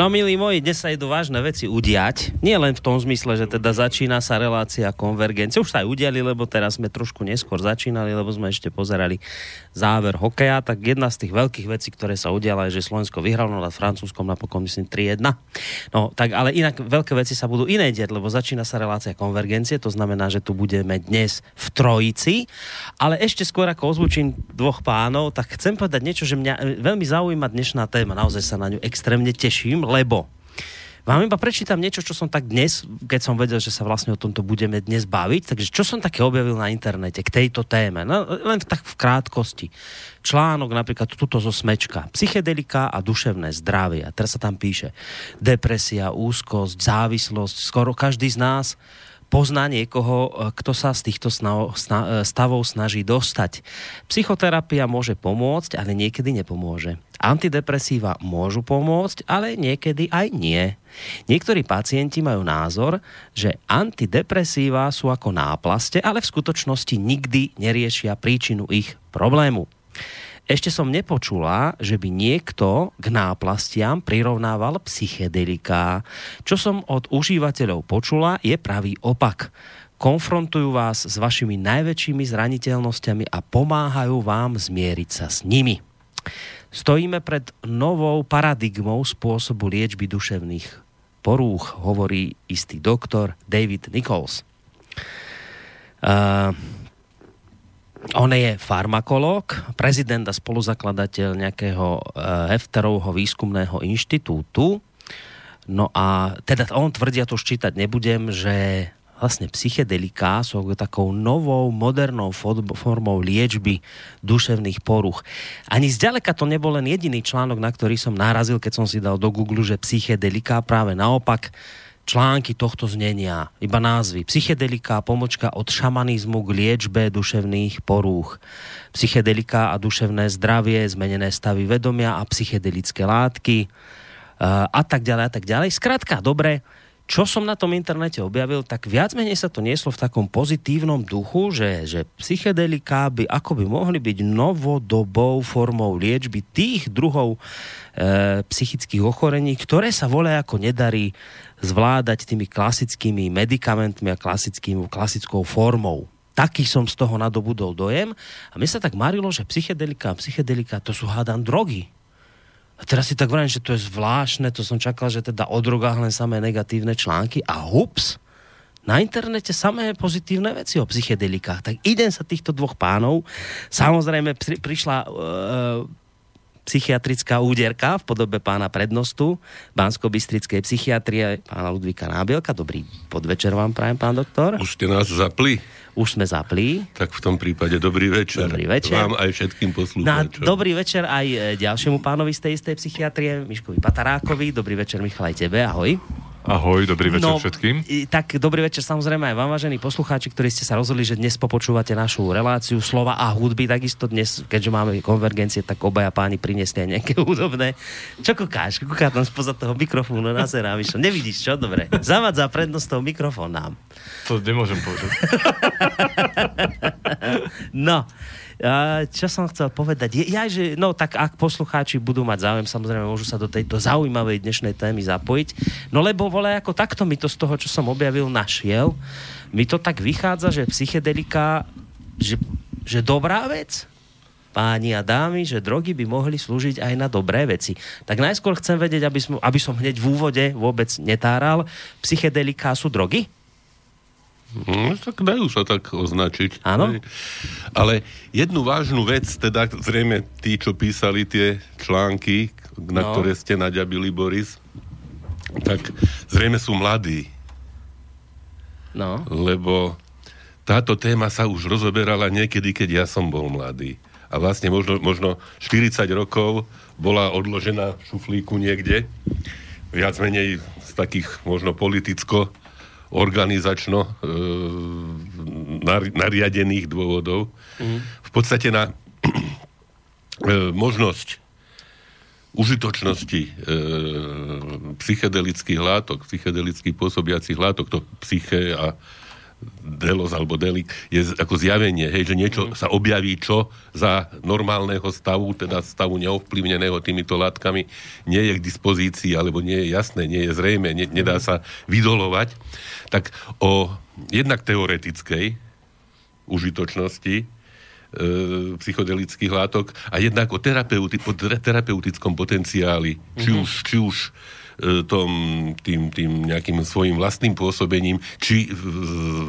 No milí moji, dnes sa idú vážne veci udiať. Nie len v tom zmysle, že teda začína sa relácia konvergencie. Už sa aj udiali, lebo teraz sme trošku neskôr začínali, lebo sme ešte pozerali záver hokeja. Tak jedna z tých veľkých vecí, ktoré sa udiala, je, že Slovensko vyhralo nad Francúzskom napokon myslím 3-1. No tak ale inak veľké veci sa budú iné diať, lebo začína sa relácia konvergencie, to znamená, že tu budeme dnes v trojici. Ale ešte skôr ako ozvučím dvoch pánov, tak chcem povedať niečo, že mňa veľmi zaujíma dnešná téma. Naozaj sa na ňu extrémne teším, lebo vám iba prečítam niečo, čo som tak dnes, keď som vedel, že sa vlastne o tomto budeme dnes baviť, takže čo som také objavil na internete k tejto téme, no, len tak v krátkosti. Článok napríklad tuto zo Smečka. Psychedelika a duševné zdravie. A teraz sa tam píše depresia, úzkosť, závislosť. Skoro každý z nás pozná niekoho, kto sa z týchto stavov snaží dostať. Psychoterapia môže pomôcť, ale niekedy nepomôže. Antidepresíva môžu pomôcť, ale niekedy aj nie. Niektorí pacienti majú názor, že antidepresíva sú ako náplaste, ale v skutočnosti nikdy neriešia príčinu ich problému. Ešte som nepočula, že by niekto k náplastiam prirovnával psychedelika. Čo som od užívateľov počula, je pravý opak konfrontujú vás s vašimi najväčšími zraniteľnosťami a pomáhajú vám zmieriť sa s nimi. Stojíme pred novou paradigmou spôsobu liečby duševných porúch, hovorí istý doktor David Nichols. Uh, on je farmakológ, prezident a spoluzakladateľ nejakého uh, Hefterovho výskumného inštitútu. No a teda on tvrdia, to už čítať nebudem, že vlastne psychedelika sú takou novou, modernou formou liečby duševných poruch. Ani zďaleka to nebol len jediný článok, na ktorý som narazil, keď som si dal do Google, že psychedelika, práve naopak, články tohto znenia, iba názvy. Psychedelika, pomočka od šamanizmu k liečbe duševných porúch. Psychedelika a duševné zdravie, zmenené stavy vedomia a psychedelické látky a tak ďalej a tak ďalej. Skrátka, dobre, čo som na tom internete objavil, tak viac menej sa to nieslo v takom pozitívnom duchu, že, že psychedelika by ako by mohli byť novodobou formou liečby tých druhov e, psychických ochorení, ktoré sa volia ako nedarí zvládať tými klasickými medikamentmi a klasickým, klasickou formou. Taký som z toho nadobudol dojem. A mi sa tak marilo, že psychedelika a psychedelika to sú hádam drogy a teraz si tak vrajím, že to je zvláštne, to som čakal, že teda o drogách len samé negatívne články a hups, na internete samé pozitívne veci o psychedelikách. Tak idem sa týchto dvoch pánov. Samozrejme pri, prišla e, psychiatrická úderka v podobe pána prednostu Bansko-Bystrickej psychiatrie, pána Ludvíka Nábielka. Dobrý podvečer vám prajem, pán doktor. Už ste nás zapli? Už sme zapli. Tak v tom prípade dobrý večer. Dobrý večer. Vám aj všetkým poslucháčom. Dobrý večer aj e, ďalšiemu pánovi z tej istej psychiatrie, Miškovi Patarákovi. Dobrý večer, Michal, aj tebe. Ahoj. Ahoj, dobrý večer no, všetkým. Tak dobrý večer samozrejme aj vám, vážení poslucháči, ktorí ste sa rozhodli, že dnes popočúvate našu reláciu slova a hudby. Takisto dnes, keďže máme konvergencie, tak obaja páni priniesli aj nejaké hudobné. Čo kúkáš? Kúká tam spoza toho mikrofónu na Myšo. Nevidíš, čo? Dobre. Zavadza prednosť toho mikrofón nám. To nemôžem povedať. no, čo som chcel povedať? Ja, že, no tak ak poslucháči budú mať záujem, samozrejme môžu sa do tejto zaujímavej dnešnej témy zapojiť. No lebo vole, ako takto mi to z toho, čo som objavil, našiel. Mi to tak vychádza, že psychedelika, že, že dobrá vec, páni a dámy, že drogy by mohli slúžiť aj na dobré veci. Tak najskôr chcem vedieť, aby som, aby som hneď v úvode vôbec netáral, psychedelika sú drogy? No, tak dajú sa tak označiť. Áno. Ale jednu vážnu vec, teda zrejme tí, čo písali tie články, na no. ktoré ste naďabili, Boris, tak zrejme sú mladí. No. Lebo táto téma sa už rozoberala niekedy, keď ja som bol mladý. A vlastne možno, možno 40 rokov bola odložená v šuflíku niekde. Viac menej z takých možno politicko organizačno e, nariadených dôvodov. Mm. V podstate na e, možnosť užitočnosti e, psychedelických látok, psychedelických pôsobiacich látok, to psyché a delos alebo delik je ako zjavenie, hej, že niečo sa objaví, čo za normálneho stavu, teda stavu neovplyvneného týmito látkami, nie je k dispozícii, alebo nie je jasné, nie je zrejme, ne, nedá sa vydolovať, tak o jednak teoretickej užitočnosti e, psychodelických látok a jednak o terapeuti, po tera- terapeutickom potenciáli, či už, či už tom, tým, tým nejakým svojim vlastným pôsobením, či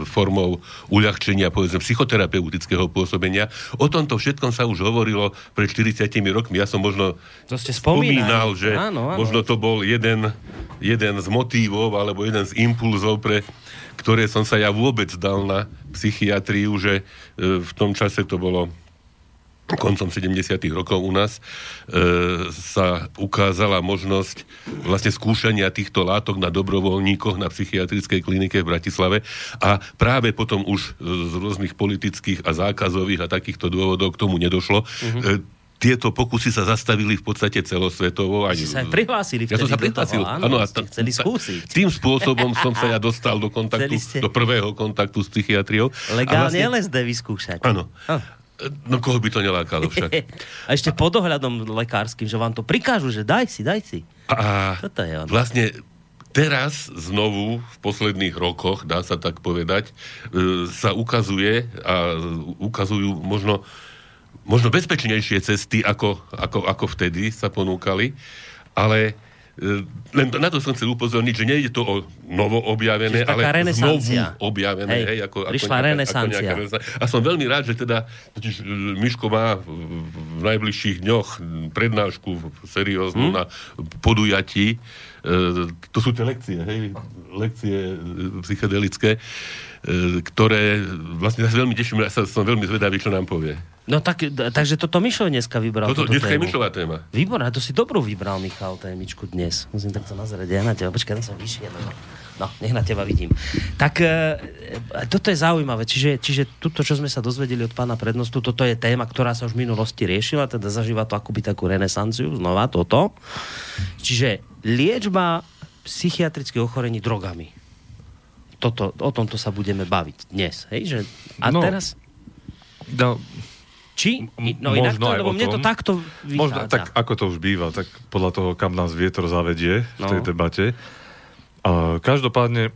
formou uľahčenia, povedzme, psychoterapeutického pôsobenia. O tomto všetkom sa už hovorilo pred 40 rokmi. Ja som možno To ste spomínal, že Áno, áno. možno to bol jeden, jeden z motívov alebo jeden z impulzov, pre ktoré som sa ja vôbec dal na psychiatriu, že e, v tom čase to bolo koncom 70. rokov u nás e, sa ukázala možnosť vlastne skúšania týchto látok na dobrovoľníkoch na psychiatrickej klinike v Bratislave a práve potom už z rôznych politických a zákazových a takýchto dôvodov k tomu nedošlo. Mhm. E, tieto pokusy sa zastavili v podstate celosvetovo. Ani, Si sa prihlásili ja som vtedy sa prihlásil. toho, áno, a ste chceli skúsiť. Tým spôsobom som sa ja dostal do kontaktu, ste- do prvého kontaktu s psychiatriou. Legálne vlastne- LSD vyskúšať. Áno. Ah. No koho by to nelákalo však. A ešte pod ohľadom lekárskym, že vám to prikážu, že daj si, daj si. A Toto je ono. vlastne teraz znovu v posledných rokoch, dá sa tak povedať, e, sa ukazuje a ukazujú možno, možno bezpečnejšie cesty, ako, ako, ako vtedy sa ponúkali, ale len to, na to som chcel upozorniť, že nejde to o novo objavené, ale znovu objavené. Hej, Hej, ako, prišla ako renesancia. Ako nejaká. A som veľmi rád, že teda totiž e, Miško má v, v najbližších dňoch prednášku serióznu Hm? na podujatí. E, to sú tie lekcie, hej, lekcie e, psychedelické, e, ktoré vlastne sa veľmi teším, ja sa, som veľmi zvedavý, čo nám povie. No tak, takže toto Mišo dneska vybral. Toto, dneska je tému. Mišová téma. Výborné, to si dobrú vybral, Michal, témičku dnes. Musím takto nazerať ja na teba. Počkaj, tam som vyšiel. No, no nech na teba vidím. Tak e, e, toto je zaujímavé. Čiže, čiže toto, čo sme sa dozvedeli od pána prednostu, toto je téma, ktorá sa už v minulosti riešila, teda zažíva to akoby takú renesanciu, znova toto. Čiže liečba psychiatrických ochorení drogami. Toto, o tomto sa budeme baviť dnes. Hej? Že, a No. teraz... No, Či? No inak to, možno aj lebo mne to takto vychádza. Možno, tak ako to už býva, tak podľa toho, kam nás vietor zavedie v tej No. debate. A každopádne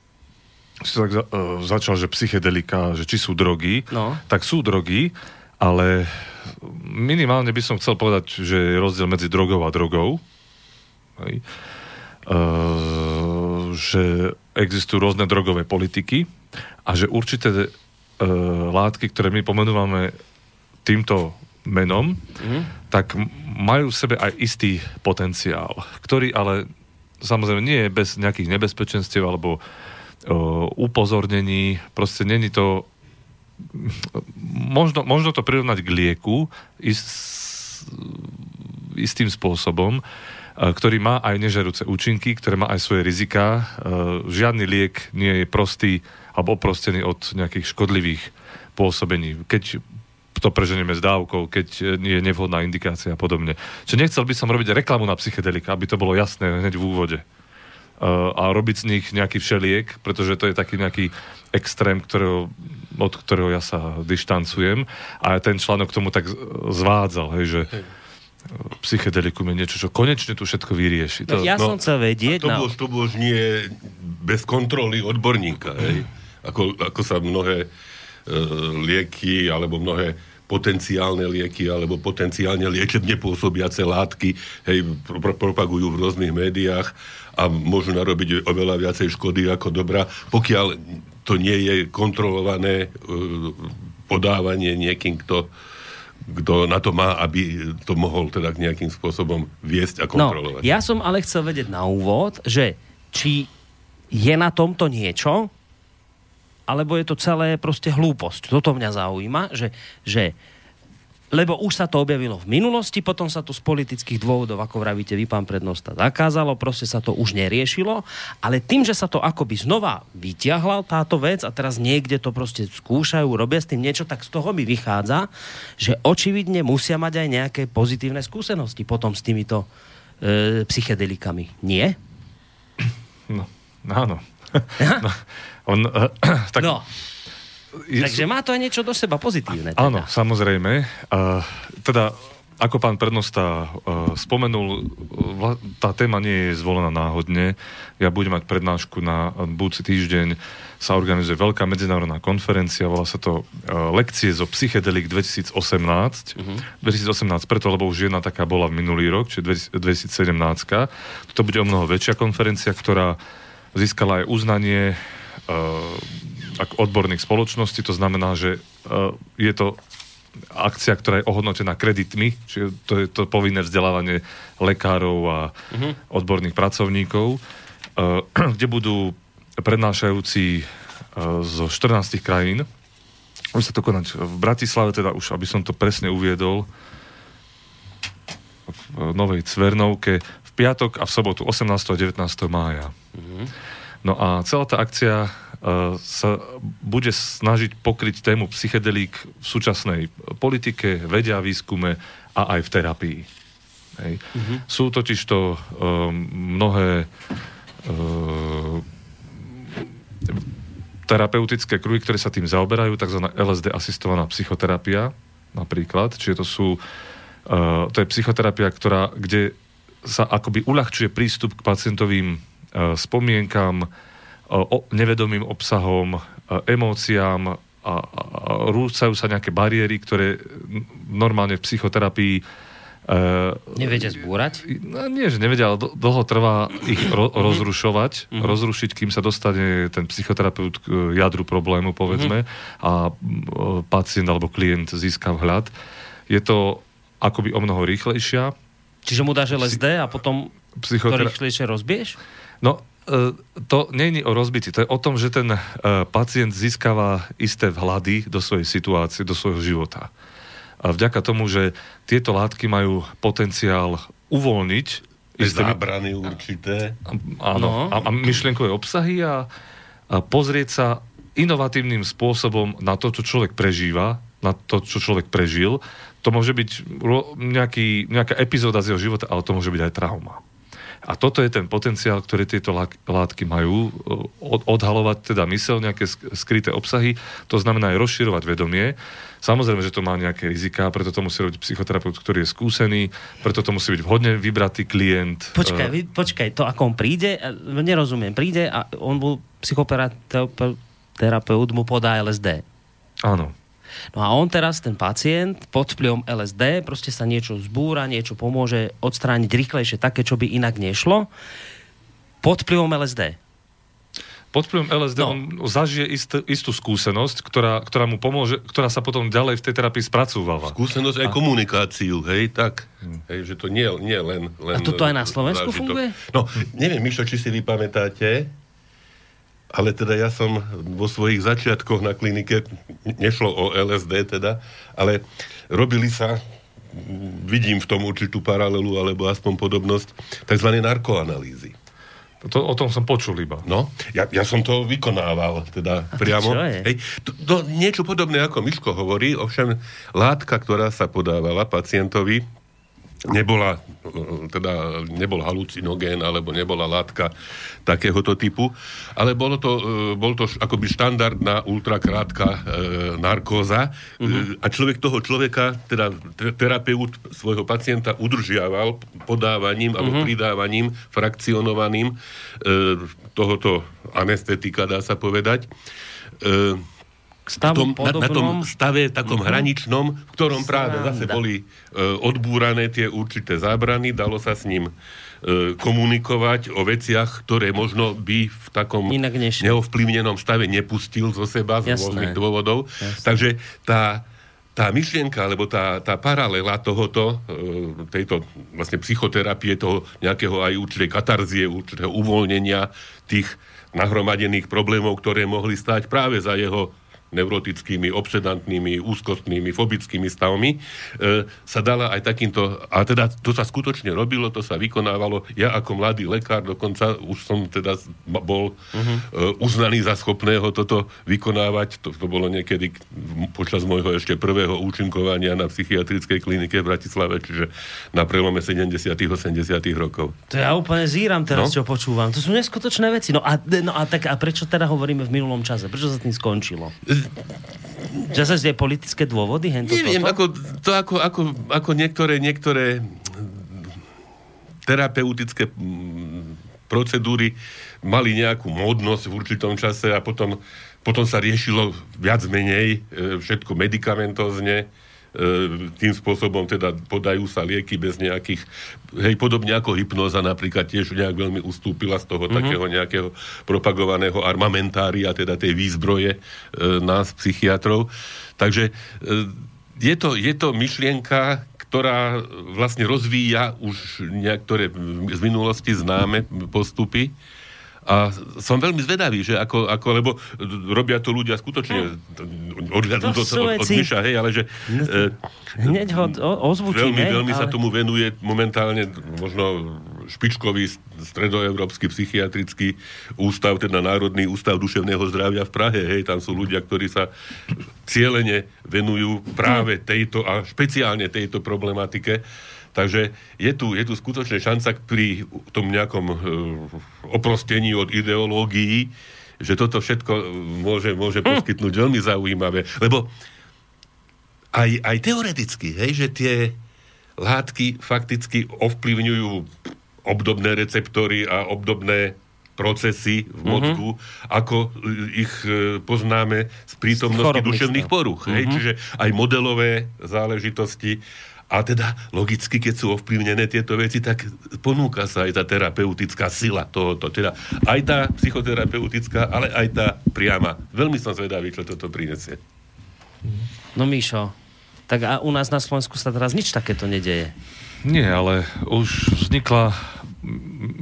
si tak za, uh, začal, že psychedelika, že či sú drogy, No. tak sú drogy, ale minimálne by som chcel povedať, že je rozdiel medzi drogou a drogou. Hej. Uh, že existujú rôzne drogové politiky a že určité uh, látky, ktoré my pomenúvame týmto menom, mm. tak majú v sebe aj istý potenciál, ktorý ale samozrejme nie je bez nejakých nebezpečenstiev alebo uh, upozornení, proste není to možno, možno to prirovnať k lieku ist, istým spôsobom, ktorý má aj nežerúce účinky, ktoré má aj svoje rizika. Eh, Žiadny liek nie je prostý alebo oprostený od nejakých škodlivých pôsobení. Keď to preženieme s dávkou, keď eh, je nevhodná indikácia a podobne. Čiže nechcel by som robiť reklamu na psychedelika, aby to bolo jasné hneď v úvode. Uh, a robiť z nich nejaký všeliek, pretože to je taký nejaký extrém, ktorého, od ktorého ja sa dištancujem. A ten článok k tomu tak zvádzal, hej, že psychedelikum je niečo, čo konečne tu všetko vyrieši. No, To, ja no, som chcel vedieť... To, no, bolo, to bolo už nie bez kontroly odborníka, hej? Ako, ako sa mnohé e, lieky alebo mnohé potenciálne lieky alebo potenciálne liečebne pôsobiace látky hej, pro, pro, propagujú v rôznych médiách a môžu narobiť oveľa viacej škody ako dobra, pokiaľ to nie je kontrolované e, podávanie niekým, kto kto na to má, aby to mohol teda nejakým spôsobom viesť a no, kontrolovať. ja som ale chcel vedieť na úvod, že či je na tomto niečo, alebo je to celé proste hlúposť. Toto mňa zaujíma, že, že lebo už sa to objavilo v minulosti, potom sa to z politických dôvodov, ako vravíte vy, pán prednosta, zakázalo, proste sa to už neriešilo, ale tým, že sa to akoby znova vyťahla táto vec a teraz niekde to proste skúšajú, robia s tým niečo, tak z toho mi vychádza, že očividne musia mať aj nejaké pozitívne skúsenosti potom s týmito e, psychedelikami. Nie? no, áno. no, on, uh, tak, no. Takže má to aj niečo do seba pozitívne. Teda. Áno, samozrejme. Uh, teda ako pán prednosta uh, spomenul, vla, tá téma nie je zvolená náhodne. Ja budem mať prednášku na budúci týždeň. Sa organizuje veľká medzinárodná konferencia, volá sa to uh, Lekcie zo Psychedelik 2018. Uh-huh. 2018 preto, lebo už jedna taká bola v minulý rok, čiže 2017. To bude o mnoho väčšia konferencia, ktorá získala aj uznanie odborných spoločností. To znamená, že uh, je to akcia, ktorá je ohodnotená kreditmi, čiže to je to povinné vzdelávanie lekárov a uh-huh. odborných pracovníkov, uh, kde budú prednášajúci zo 14 krajín. Bude sa to konať v Bratislave, teda už, aby som to presne uviedol, v Novej Cvernovke v piatok a v sobotu 18. a 19. mája. Uh-huh. No a celá tá akcia sa bude snažiť pokryť tému psychedelík v súčasnej politike, vedia, výskume a aj v terapii. Hej. Mm-hmm. Sú totiž to um, mnohé um, terapeutické kruhy, ktoré sa tým zaoberajú, tzv. LSD asistovaná psychoterapia napríklad, čiže to sú uh, to je psychoterapia, ktorá, kde sa akoby uľahčuje prístup k pacientovým spomienkam, o nevedomým obsahom, emóciám a, a rúcajú sa nejaké bariéry, ktoré normálne v psychoterapii Uh, nevedia zbúrať? No, nie, že nevedia, ale dlho trvá ich ro- mhm. rozrušovať, uh-huh. rozrušiť, kým sa dostane ten psychoterapeut k jadru problému, povedzme, uh-huh. a pacient alebo klient získa vhľad. Je to akoby o mnoho rýchlejšia. Čiže mu dáš LSD a potom psychotera- to rýchlejšie rozbieš? No, E, to nie je o rozbití, to je o tom, že ten e, pacient získava isté vhľady do svojej situácie, do svojho života. A vďaka tomu, že tieto látky majú potenciál uvoľniť isté zábrany určité. Áno, no. a, a myšlienkové obsahy a, a pozrieť sa inovatívnym spôsobom na to, čo človek prežíva, na to, čo človek prežil. To môže byť nejaký, nejaká epizóda z jeho života, ale to môže byť aj trauma. A toto je ten potenciál, ktorý tieto látky majú, e, odhalovať teda mysel, nejaké skryté obsahy, to znamená aj rozširovať vedomie. Samozrejme, že to má nejaké riziká, preto to musí robiť psychoterapeut, ktorý je skúsený, preto to musí byť vhodne vybratý klient. Počkaj, vy, počkaj, to ako on príde, nerozumiem, príde a on bol psychoterapeut, mu podá LSD. Áno. No a on teraz, ten pacient, pod vplyvom LSD, proste sa niečo zbúra, niečo pomôže odstrániť rýchlejšie také, čo by inak nešlo, pod vplyvom LSD. Pod vplyvom LSD no. on zažije istú, istú skúsenosť, ktorá, ktorá mu pomôže, ktorá sa potom ďalej v tej terapii spracúvala. Skúsenosť aj a... komunikáciu, hej, tak. Hmm. Hej, že to nie, nie len, len... A toto aj na Slovensku zážitok. funguje? No, neviem, Mišo, či si vy pamätáte, ale teda ja som vo svojich začiatkoch na klinike, nešlo o LSD teda, ale robili sa, vidím v tom určitú paralelu, alebo aspoň podobnosť, tzv. narkoanalýzy. To, o tom som počul iba. No, ja, ja som to vykonával, teda A priamo. Čo je? Hej, to, to, niečo podobné ako Miško hovorí, ovšem látka, ktorá sa podávala pacientovi, nebola, teda nebol halucinogén alebo nebola látka takéhoto typu, ale bolo to, e, bol to akoby štandardná ultrakrátka e, narkóza uh-huh. a človek toho človeka, teda terapeut svojho pacienta udržiaval podávaním alebo mhm. pridávaním frakcionovaným e, tohoto anestetika, dá sa povedať. E, stavu tom, na, na tom stave takom uh-huh. hraničnom, v ktorom práve zase boli uh, odbúrané tie určité zábrany, dalo sa s ním uh, komunikovať o veciach, ktoré možno by v takom neovplyvnenom stave nepustil zo seba z rôznych dôvodov. Jasné. Takže tá, tá myšlienka, alebo tá, tá paralela tohoto, uh, tejto vlastne psychoterapie, toho nejakého aj určitej katarzie, určitého uvoľnenia tých nahromadených problémov, ktoré mohli stať práve za jeho neurotickými, obsedantnými, úzkostnými, fobickými stavmi, e, sa dala aj takýmto, a teda to sa skutočne robilo, to sa vykonávalo. Ja ako mladý lekár dokonca už som teda bol uh-huh. e, uznaný za schopného toto vykonávať. To, to bolo niekedy počas môjho ešte prvého účinkovania na psychiatrickej klinike v Bratislave, čiže na prelome 70 80 rokov. To ja úplne zíram teraz, no? čo počúvam. To sú neskutočné veci. No a, no a, tak, a prečo teda hovoríme v minulom čase? Prečo sa tým skončilo? Sa tie politické dôvody? Hento, Neviem, ako, to ako, ako, ako niektoré, niektoré terapeutické mm, procedúry mali nejakú módnosť v určitom čase a potom, potom sa riešilo viac menej e, všetko medicamentózne E, tým spôsobom teda podajú sa lieky bez nejakých, hej, podobne ako hypnoza napríklad tiež nejak veľmi ustúpila z toho mm-hmm. takého nejakého propagovaného armamentária, teda tej výzbroje e, nás, psychiatrov. Takže e, je to, je to myšlienka, ktorá vlastne rozvíja už niektoré z minulosti známe postupy, a som veľmi zvedavý, že ako, ako lebo robia to ľudia skutočne hm. odhľadnú to, od, od myša, hej, ale že no, hneď ho ozvučíme. Veľmi, veľmi ale... sa tomu venuje momentálne možno špičkový stredoeurópsky psychiatrický ústav, teda Národný ústav duševného zdravia v Prahe. Hej, tam sú ľudia, ktorí sa cieľene venujú práve hm. tejto a špeciálne tejto problematike. Takže je tu, je tu skutočne šanca pri tom nejakom e, oprostení od ideológií, že toto všetko môže, môže hm. poskytnúť veľmi zaujímavé. Lebo aj, aj teoreticky, hej, že tie látky fakticky ovplyvňujú obdobné receptory a obdobné procesy v mhm. mozgu, mm-hmm. ako ich e, poznáme z prítomnosti duševných poruch. Mm-hmm. Hej? Mhm. Čiže aj modelové záležitosti a teda logicky, keď sú ovplyvnené tieto veci, tak ponúka sa aj tá terapeutická sila tohoto. Teda aj tá psychoterapeutická, ale aj tá priama. Veľmi som zvedavý, čo toto prinesie. No Míšo, tak a u nás na Slovensku sa teraz nič takéto nedeje. Nie, ale už vznikla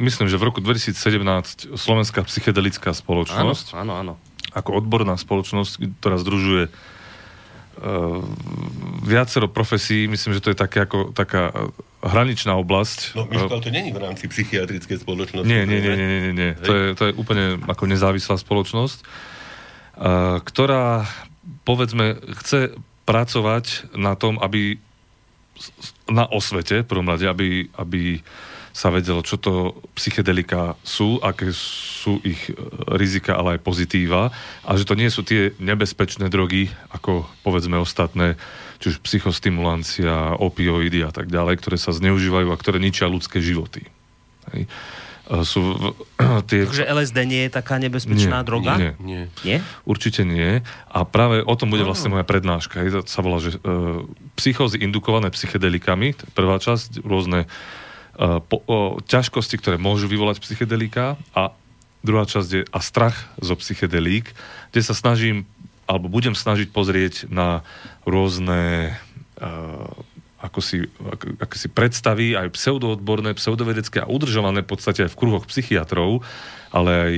myslím, že v roku 2017 Slovenská psychedelická spoločnosť. Áno, áno, áno. Ako odborná spoločnosť, ktorá združuje viacero profesí, myslím, že to je také ako, taká hraničná oblasť. No, Miško, to není v rámci psychiatrickej spoločnosti. Nie, nie, nie, nie, nie, nie. To, je, to je úplne ako nezávislá spoločnosť, uh, ktorá, povedzme, chce pracovať na tom, aby na osvete, prvom rade, aby, aby sa vedelo, čo to psychedelika sú, aké sú ich e, rizika, ale aj pozitíva a že to nie sú tie nebezpečné drogy, ako povedzme ostatné, či už psychostimulancia, opioidy a tak ďalej, ktoré sa zneužívajú a ktoré ničia ľudské životy. Hej e, sú tie... Takže LSD nie je taká nebezpečná nie, droga? Nie, nie. nie. Určite nie. A práve o tom bude vlastne moja prednáška. Je to sa volá, že uh, psychózy indukované psychedelikami, prvá časť, rôzne po, o, ťažkosti, ktoré môžu vyvolať psychedelika a druhá časť je a strach zo psychedelík, kde sa snažím alebo budem snažiť pozrieť na rôzne uh, ako si, ako, ako si predstaví aj pseudoodborné, pseudovedecké a udržované v podstate aj v kruhoch psychiatrov, ale aj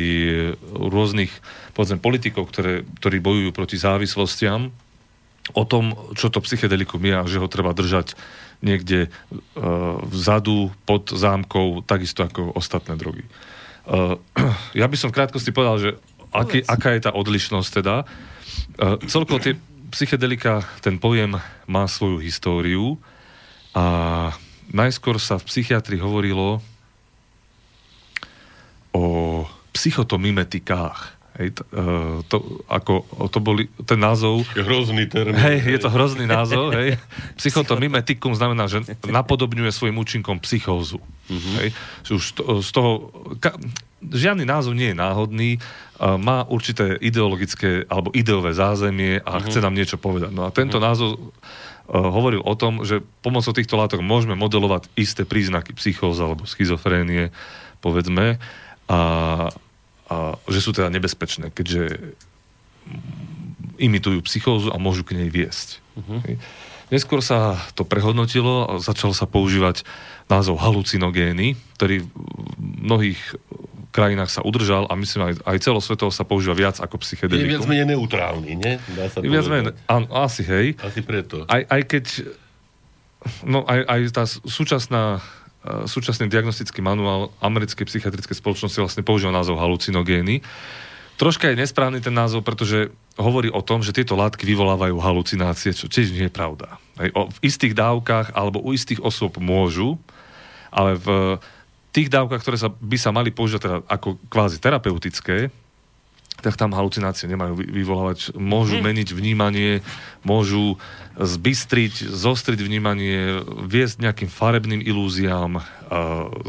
rôznych povedzme, politikov, ktoré, ktorí bojujú proti závislostiam, o tom, čo to psychedelikum je a že ho treba držať niekde uh, vzadu, pod zámkou, takisto ako ostatné drogy. Uh, ja by som v krátkosti povedal, že aký, aká je tá odlišnosť teda. Uh, celkovo tie psychedelika, ten pojem má svoju históriu a najskôr sa v psychiatrii hovorilo o psychotomimetikách. Hej, to, uh, to, ako, to boli, ten názov... Je hrozný termín. Hej, je to hrozný názov, hej. Psychotomimetikum znamená, že napodobňuje svojim účinkom psychózu. Uh-huh. Hej. Už to, z toho... Ka, žiadny názov nie je náhodný, uh, má určité ideologické alebo ideové zázemie a uh-huh. chce nám niečo povedať. No a tento uh-huh. názov uh, hovoril o tom, že pomocou týchto látok môžeme modelovať isté príznaky psychózy alebo schizofrénie, povedzme, a a že sú teda nebezpečné, keďže imitujú psychózu a môžu k nej viesť. Uh-huh. Neskôr sa to prehodnotilo a začal sa používať názov halucinogény, ktorý v mnohých krajinách sa udržal a myslím aj, aj celosvetovo sa používa viac ako Je viac psychedelikum. menej neutrálny, nie? Dá sa Je viac menej, áno, asi hej. Asi preto. Aj, aj keď, no aj, aj tá súčasná súčasný diagnostický manuál americkej psychiatrickej spoločnosti vlastne používa názov halucinogény. Troška je nesprávny ten názov, pretože hovorí o tom, že tieto látky vyvolávajú halucinácie, čo tiež nie je pravda. Hej, o, v istých dávkach alebo u istých osôb môžu, ale v tých dávkach, ktoré sa, by sa mali používať teda ako kvázi terapeutické, tak tam halucinácie nemajú vy- vyvolávať. Môžu meniť vnímanie, môžu zbystriť, zostriť vnímanie, viesť nejakým farebným ilúziám, uh,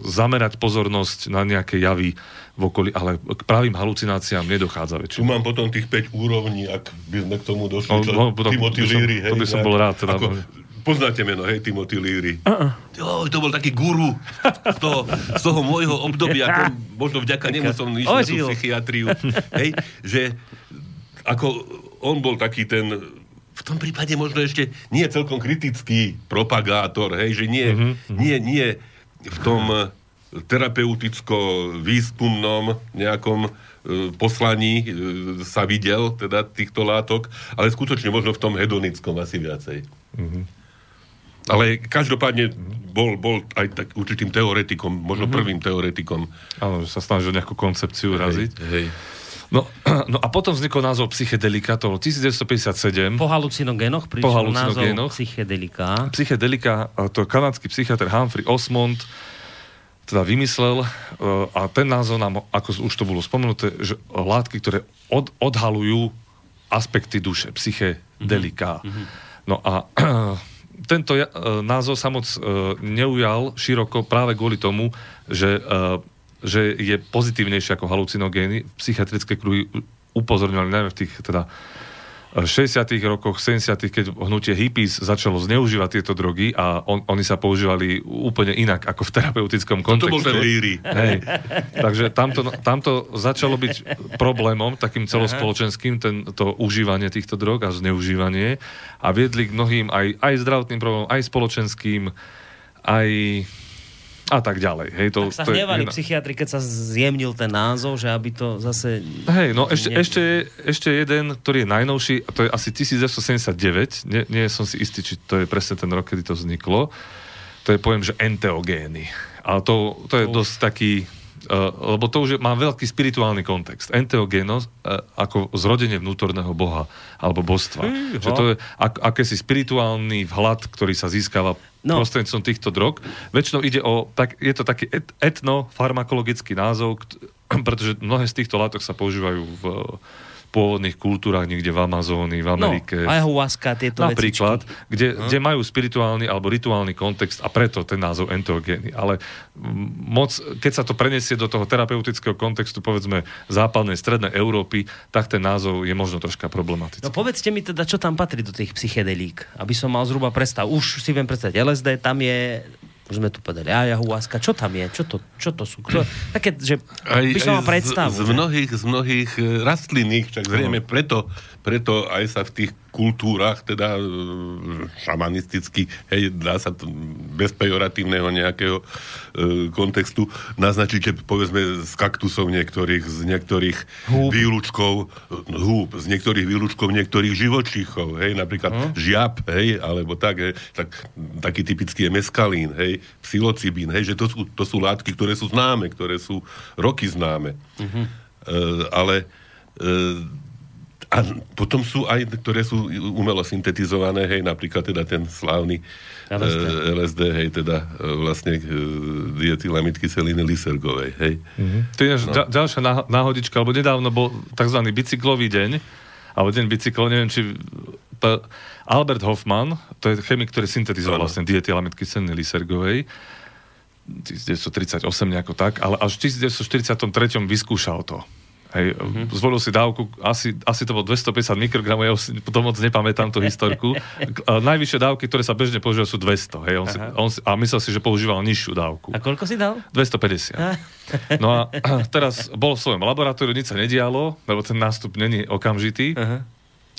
zamerať pozornosť na nejaké javy v okolí, ale k pravým halucináciám nedochádza Tu väčšinou. mám potom tých 5 úrovní, ak by sme k tomu došli. No, čo, no, potom Timothy Leary, to by som bol rád, teda. Ako, poznáte meno, hej, Timothy Leary. Uh-uh. Jo, to bol taký guru z toho, z toho môjho obdobia. To, možno vďaka nemu som išiel na tú psychiatriu. Hej, že ako on bol taký ten v tom prípade možno ešte nie celkom kritický propagátor, hej, že nie, nie, nie v tom terapeuticko-výskumnom nejakom eh, poslaní eh, sa videl, teda týchto látok, ale skutočne možno v tom hedonickom asi viacej. Ale každopádne bol, bol aj tak určitým teoretikom, možno prvým teoretikom. Áno, že sa snažil nejakú koncepciu raziť. Hej, hej. No, no a potom vznikol názov psychedelika, to bolo 1957. Po halucinogénoch prišiel Po halucinogénoch. názov psychedelika. Psychedelika, to kanadský psychiatr Humphrey Osmond teda vymyslel e, a ten názov nám, ako už to bolo spomenuté, že látky, ktoré od, odhalujú aspekty duše, psychedelika. No a tento e, názov sa moc e, neujal široko práve kvôli tomu, že, e, že je pozitívnejšie ako halucinogény. Psychiatrické kruhy upozorňovali najmä v tých teda 60. rokoch, 70. keď hnutie hippies začalo zneužívať tieto drogy a on, oni sa používali úplne inak ako v terapeutickom To kontexte. bol ten. Hej. Takže tamto, tamto začalo byť problémom, takým celospoločenským, ten, to užívanie týchto drog a zneužívanie a viedli k mnohým aj, aj zdravotným problémom, aj spoločenským, aj a tak ďalej. Hej, to, Tak sa to je hnevali jedna- psychiatri, keď sa zjemnil ten názov, že aby to zase... Hej, no ešte, Ne- ešte, je- ešte jeden, ktorý je najnovší, a to je asi 1979, nie, nie som si istý, či to je presne ten rok, kedy to vzniklo, to je pojem, že enteogény. Ale to, to je dosť taký, lebo to už má veľký spirituálny kontext. Enteogénos uh, ako zrodenie vnútorného boha alebo božstva. Fíha. Že to je ak, akési spirituálny vhľad, ktorý sa získava No. prostredníctvom týchto drog. Väčšinou ide o, tak, je to taký et, etnofarmakologický názov, pretože mnohé z týchto látok sa používajú v pôvodných kultúrach, niekde v Amazónii, v No, Amerike. ayahuasca, tieto Napríklad, vecičky. kde, kde majú spirituálny alebo rituálny kontext a preto ten názov enteogény. Ale moc, keď sa to preniesie do toho terapeutického kontextu, povedzme západnej, strednej Európy, tak ten názov je možno troška problematický. No povedzte mi teda, čo tam patrí do tých psychedelík, aby som mal zhruba predstav. Už si viem predstaviť, LSD tam je, už sme tu povedali, ayahuasca, čo tam je, čo to, čo to sú? Kto, také, že by som mal predstavu. z, z že? mnohých, z mnohých e, rastlinných, však zrejme preto, preto aj sa v tých kultúrach, teda e, šamanisticky, hej, dá sa to bez pejoratívneho nejakého e, kontextu naznačiť, že povedzme z kaktusov niektorých, z niektorých Húb. výlučkov, e, húb, z niektorých výlučkov niektorých živočíchov, hej, napríklad Hm. žiab, hej, alebo tak, hej, tak, taký typický je meskalín, hej, psilocibín, hej, že to sú, to sú látky, ktoré sú známe, ktoré sú roky známe. Mhm. E, ale e, a potom sú aj, ktoré sú umelo syntetizované, hej, napríklad teda ten slávny LSD. LSD, LSD hej, teda e, vlastne e, dietylamid kyseliny lysergovej, hej. To je no. ďalšia náho- náhodička, lebo nedávno bol tzv. bicyklový deň, alebo deň bicyklov, neviem, či p- Albert Hoffman, to je chemik, ktorý syntetizoval Áno. vlastne dietylamid kyseliny lysergovej, 1938 nejako tak, ale až v 1943 vyskúšal to. Hej, mm-hmm. Zvolil si dávku, asi, asi to bolo 250 mikrogramov, ja už si to moc nepamätám tú historku. Najvyššie dávky, ktoré sa bežne používajú, sú 200. Hej, on si, on si, a myslel si, že používal nižšiu dávku. A koľko si dal? 250. No a teraz bol v svojom laboratóriu, nič sa nedialo, lebo ten nástup není okamžitý. Aha.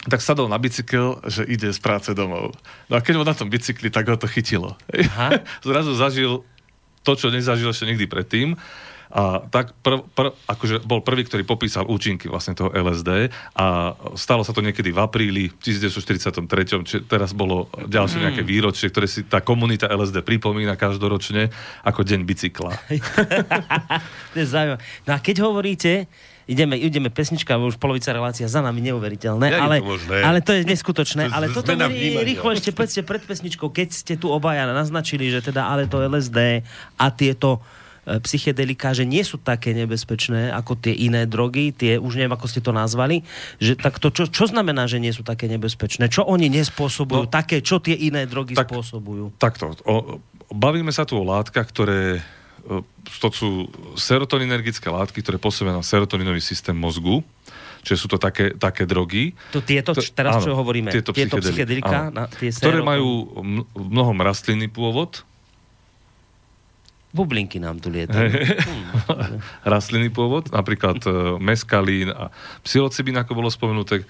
Tak sadol na bicykel, že ide z práce domov. No a keď bol na tom bicykli, tak ho to chytilo. Aha. Zrazu zažil to, čo nezažil ešte nikdy predtým. A tak prv, prv, akože bol prvý, ktorý popísal účinky vlastne toho LSD a stalo sa to niekedy v apríli 1943, či teraz bolo ďalšie nejaké výročie, ktoré si tá komunita LSD pripomína každoročne ako deň bicykla. to je zaujímavé. No a keď hovoríte, ideme, ideme pesnička, už polovica relácia za nami, neuveriteľné, je ale, to možné? ale to je neskutočné. To ale toto mi rýchlo ešte povedzte pred pesničkou, keď ste tu obaja naznačili, že teda ale to LSD a tieto psychedelika, že nie sú také nebezpečné ako tie iné drogy, tie už neviem, ako ste to nazvali, že tak to čo, čo znamená, že nie sú také nebezpečné? Čo oni nespôsobujú No, také, čo tie iné drogy tak- spôsobujú? Takto, o, bavíme sa tu o látkach, ktoré e, to sú serotoninergické látky, ktoré pôsobia na serotoninový systém mozgu, čiže sú to také, také drogy. To tieto, To- teraz čo áno, hovoríme, tieto tieto psychedelika, áno. na, tie ktoré majú mnohom rastlinný pôvod, Bublinky nám tu lietajú. Hm. rastlinný pôvod, napríklad e, meskalín a psilocybín, ako bolo spomenuté.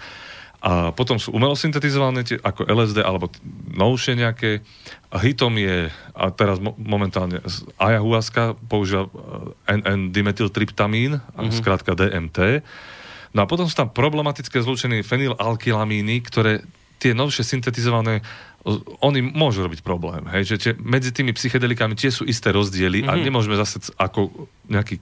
A potom sú umelo syntetizované tie, ako LSD alebo novšie nejaké. A hitom je, a teraz mo- momentálne, z- ayahuasca používa e, N-dimethyltryptamín, mm-hmm. skrátka DMT. No a potom sú tam problematické zlúčeny fenylalkylamíny, ktoré tie novšie syntetizované oni môžu robiť problém. Hej? Že tie, medzi tými psychedelikami tie sú isté rozdiely mm-hmm. a nemôžeme zase ako nejaký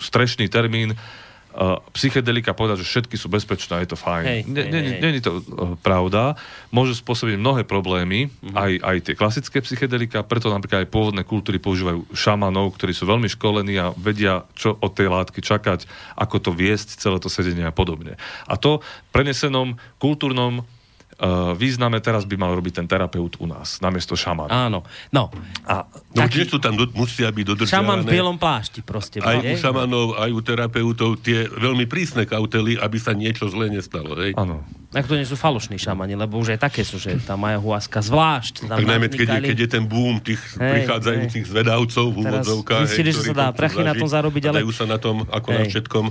strešný termín uh, psychedelika povedať, že všetky sú bezpečné, je to fajn. Hej, Ne- hej, Není to uh, pravda. Môžu spôsobiť mnohé problémy, mm-hmm. aj, aj tie klasické psychedelika, preto napríklad aj pôvodné kultúry používajú šamanov, ktorí sú veľmi školení a vedia, čo od tej látky čakať, ako to viesť, celé to sedenie a podobne. A to prenesenom kultúrnom význame teraz by mal robiť ten terapeut u nás, namiesto šamana. Áno. No, A No Taký- tiež sú tam, do, musia byť dodržiavané. šaman v bielom plášti proste. aj bude. u šamanov, aj u terapeutov tie veľmi prísne kautely, aby sa niečo zlé nestalo. Hej? áno. Ak to nie sú falošní šamani, lebo už aj také sú, že tá ayahuasca zvlášť. Tam Tak najmä, keď je, keď je ten boom tých Hej, prichádzajúcich zvedavcov v úvodzovkách. zistili, že ktorí sa dá prachy na tom zarobiť, ale- Dajú sa na tom, ako na Hej. všetkom.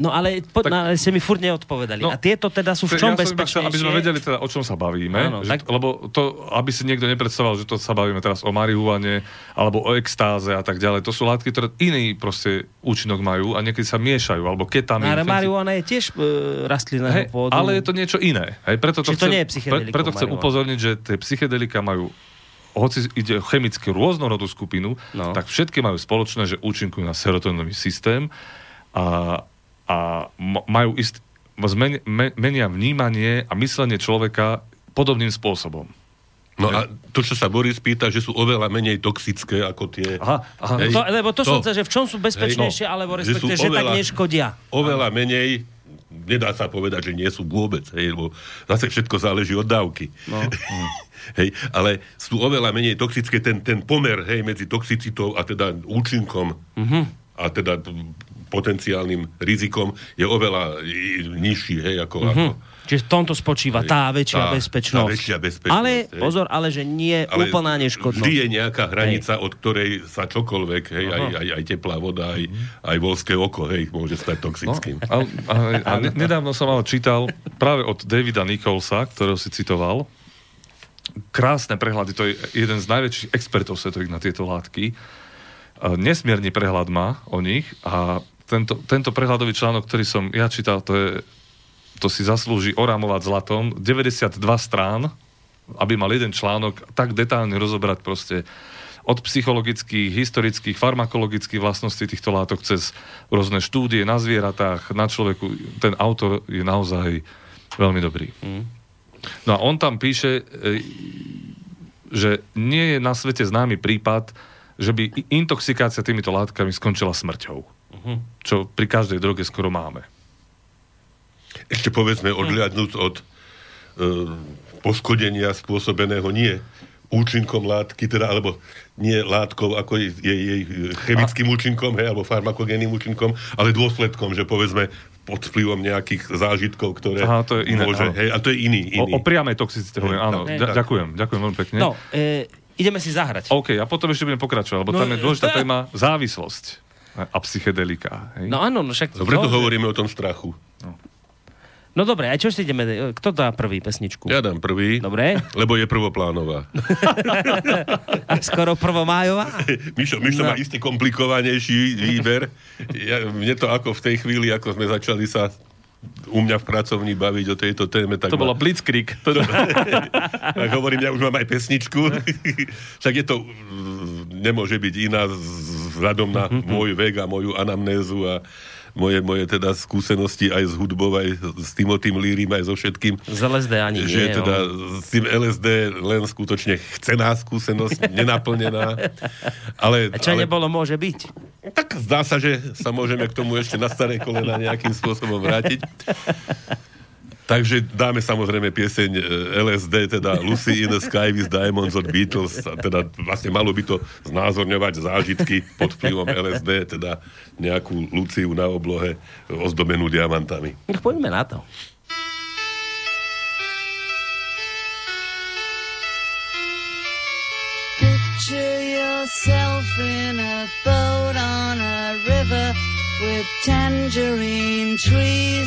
No ale, po, Tak- ale ste mi furt neodpovedali. No, No, a tieto teda sú v čom ja iba chcel, bezpečnejšie? aby sme vedeli teda, o čom sa bavíme. Áno, že, tak- Lebo to, aby si niekto nepredstavoval, že to sa bavíme teraz o marihuane alebo o extáze a tak ďalej. To sú látky, ktoré iný proste účinok majú a niekedy sa miešajú, alebo ketamín. Ale fenty- marihuana je tiež e, rastlinného Hej, pôvodu. ale je to niečo iné. Hej, preto to Čiže to chcem, nie je psychedeliko, preto chcem marihuana. upozorniť, že tie psychedelika majú hoci ide o chemickú rôznorodú skupinu, No. tak všetky majú spoločné, že účinkujú na serotoninový systém a, a majú ist, zmen, me, menia vnímanie a myslenie človeka podobným spôsobom. No a to, čo sa Boris pýta, že sú oveľa menej toxické ako tie... Aha, aha. Hej, To, lebo to, to. som chcel, že v čom sú bezpečnejšie, Hej, no. alebo Že respektíve, že, tak oveľa- neškodia. Oveľa menej, nedá sa povedať, že nie sú vôbec, hej, lebo zase všetko záleží od dávky. No. hej, ale sú oveľa menej toxické, ten, ten pomer hej, medzi toxicitou a teda účinkom Mhm. a teda potenciálnym rizikom je oveľa nižší, hej, ako, Mhm. ako Čiže v tomto spočíva tá väčšia Tá- bezpečnosť. tá väčšia bezpečnosť, Ale, hej. pozor, ale že nie ale úplná neškodnosť. Vždy je nejaká hranica, od ktorej sa čokoľvek, hej, aj, aj, aj teplá voda, aj, aj volské oko, hej, môže stať toxickým. A, a, a ne- nedávno som ale čítal práve od Davida Nicholsa, ktorého si citoval, krásne prehľady, to je jeden z najväčších expertov svetových na tieto látky. A Nesmierny prehľad má o nich a tento, tento prehľadový článok, ktorý som ja čítal, to, je, to si zaslúži orámovať zlatom. 92 strán, aby mal jeden článok tak detálne rozobrať proste od psychologických, historických, farmakologických vlastností týchto látok cez rôzne štúdie na zvieratách, na človeku. Ten autor je naozaj veľmi dobrý. No a on tam píše, e, že nie je na svete známy prípad, že by intoxikácia týmito látkami skončila smrťou. Čo pri každej droge skoro máme. Ešte povedzme, odliadnúť od e, poškodenia spôsobeného nie účinkom látky, teda, alebo nie látkou ako jej, jej, chemickým účinkom, hej, alebo farmakogénnym účinkom, ale dôsledkom, že povedzme pod vplyvom nejakých zážitkov, ktoré Aha, to je iné, môže, áno. hej, a to je iný, iný. O, o priamej toxicite hovorím, áno. tak. Ďa- ďakujem, ďakujem veľmi pekne. No, e, ideme si zahrať. OK, a potom ešte budem pokračovať, lebo No, tam je dôležitá e, téma závislosť a psychedelika. Hej? No áno, no však... No preto no, hovoríme o tom strachu. No dobre, a čo si ideme, kto dá prvý pesničku? Ja dám prvý, Dobre. lebo je prvoplánová. A skoro prvomájová? Mišo, Mišo No. má istý komplikovanejší výber. Ja, mne to ako v tej chvíli, ako sme začali sa u mňa v pracovni baviť o tejto téme, tak To ma- bolo Blitzkrieg. To, tak hovorím, ja už mám aj pesničku. Však je to, mm, nemôže byť iná z- vzhľadom na môj vek a moju anamnézu a moje, moje teda skúsenosti aj s hudbou, aj s Timotým Lírim, aj so všetkým. Z LSD ani že nie. teda no. s tým LSD len skutočne chcená skúsenosť, nenaplnená. Ale, A čo ale nebolo, môže byť. tak zdá sa, že sa môžeme k tomu ešte na staré kolena nejakým spôsobom vrátiť. Takže dáme samozrejme pieseň e, LSD, teda Lucy in the Sky with Diamonds od Beatles. A teda vlastne malo by to znázorňovať zážitky pod vplyvom LSD, teda nejakú Luciu na oblohe ozdobenú diamantami. Poďme na to. Picture yourself in a boat on a river with tangerine trees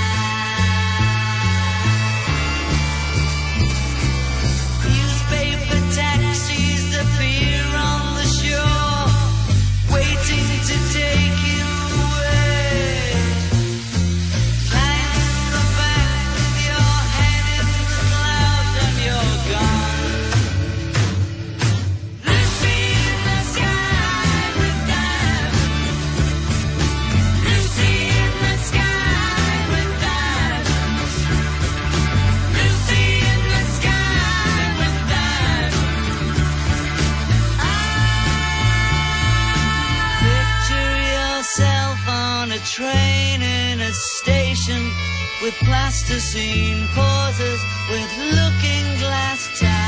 With plasticine pauses with looking glass ties.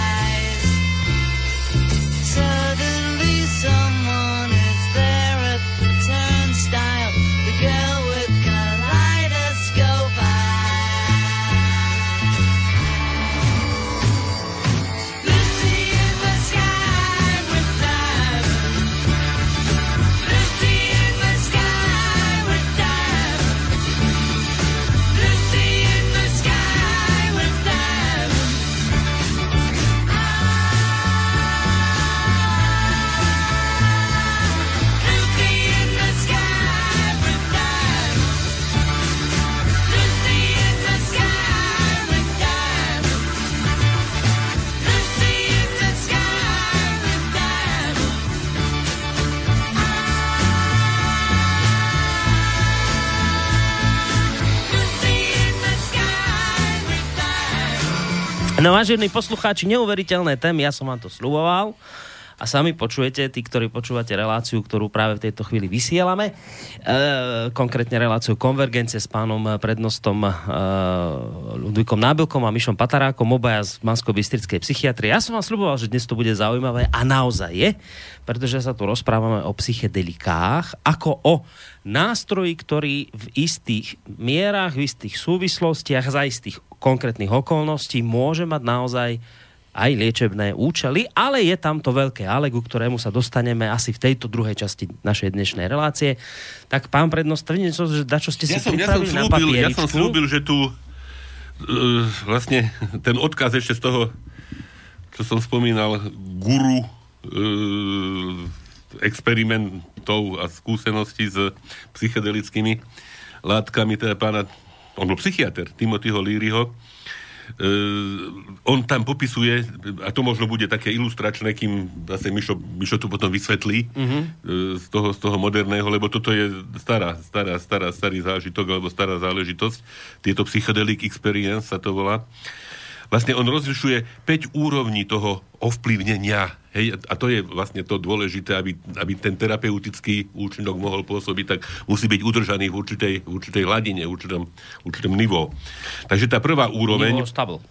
No vážení poslucháči, neuveriteľné témy, ja som vám to sluboval a sami počujete, tí, ktorí počúvate reláciu, ktorú práve v tejto chvíli vysielame, e, konkrétne reláciu Konvergencie s pánom prednostom e, Ludvíkom Nábilkom a Mišom Patarákom, obaja z Mansko-Bystrickej psychiatrie. Ja som vám sluboval, že dnes to bude zaujímavé a naozaj je, pretože sa tu rozprávame o psychedelikách ako o nástroji, ktorý v istých mierach, v istých súvislostiach, za istých konkrétnych okolností môže mať naozaj aj liečebné účely, ale je tam to veľké ale, ku ktorému sa dostaneme asi v tejto druhej časti našej dnešnej relácie. Tak pán prednost, niečo, že dačo ste si Ja som, ja, som pripravili na slúbil, ja som papieričku? slúbil, že tu vlastne ten odkaz ešte z toho, čo som spomínal, guru e, experimentov a skúseností s psychedelickými látkami, teda pána, on bol psychiatr, Timothyho Learyho, Uh, on tam popisuje, a to možno bude také ilustračné, kým zase Mišo, Mišo tu potom vysvetlí uh-huh. uh, z, toho, z toho moderného, lebo toto je stará, stará, stará, starý zážitok, alebo stará záležitosť. Tieto psychedelic experience sa to volá. Vlastne on rozlišuje 5 úrovní toho ovplyvnenia. Hej, a to je vlastne to dôležité, aby, aby ten terapeutický účinok mohol pôsobiť, tak musí byť udržaný v určitej, v určitej hladine, v určitom, v určitom nivo. Takže tá prvá úroveň... Nivo stable.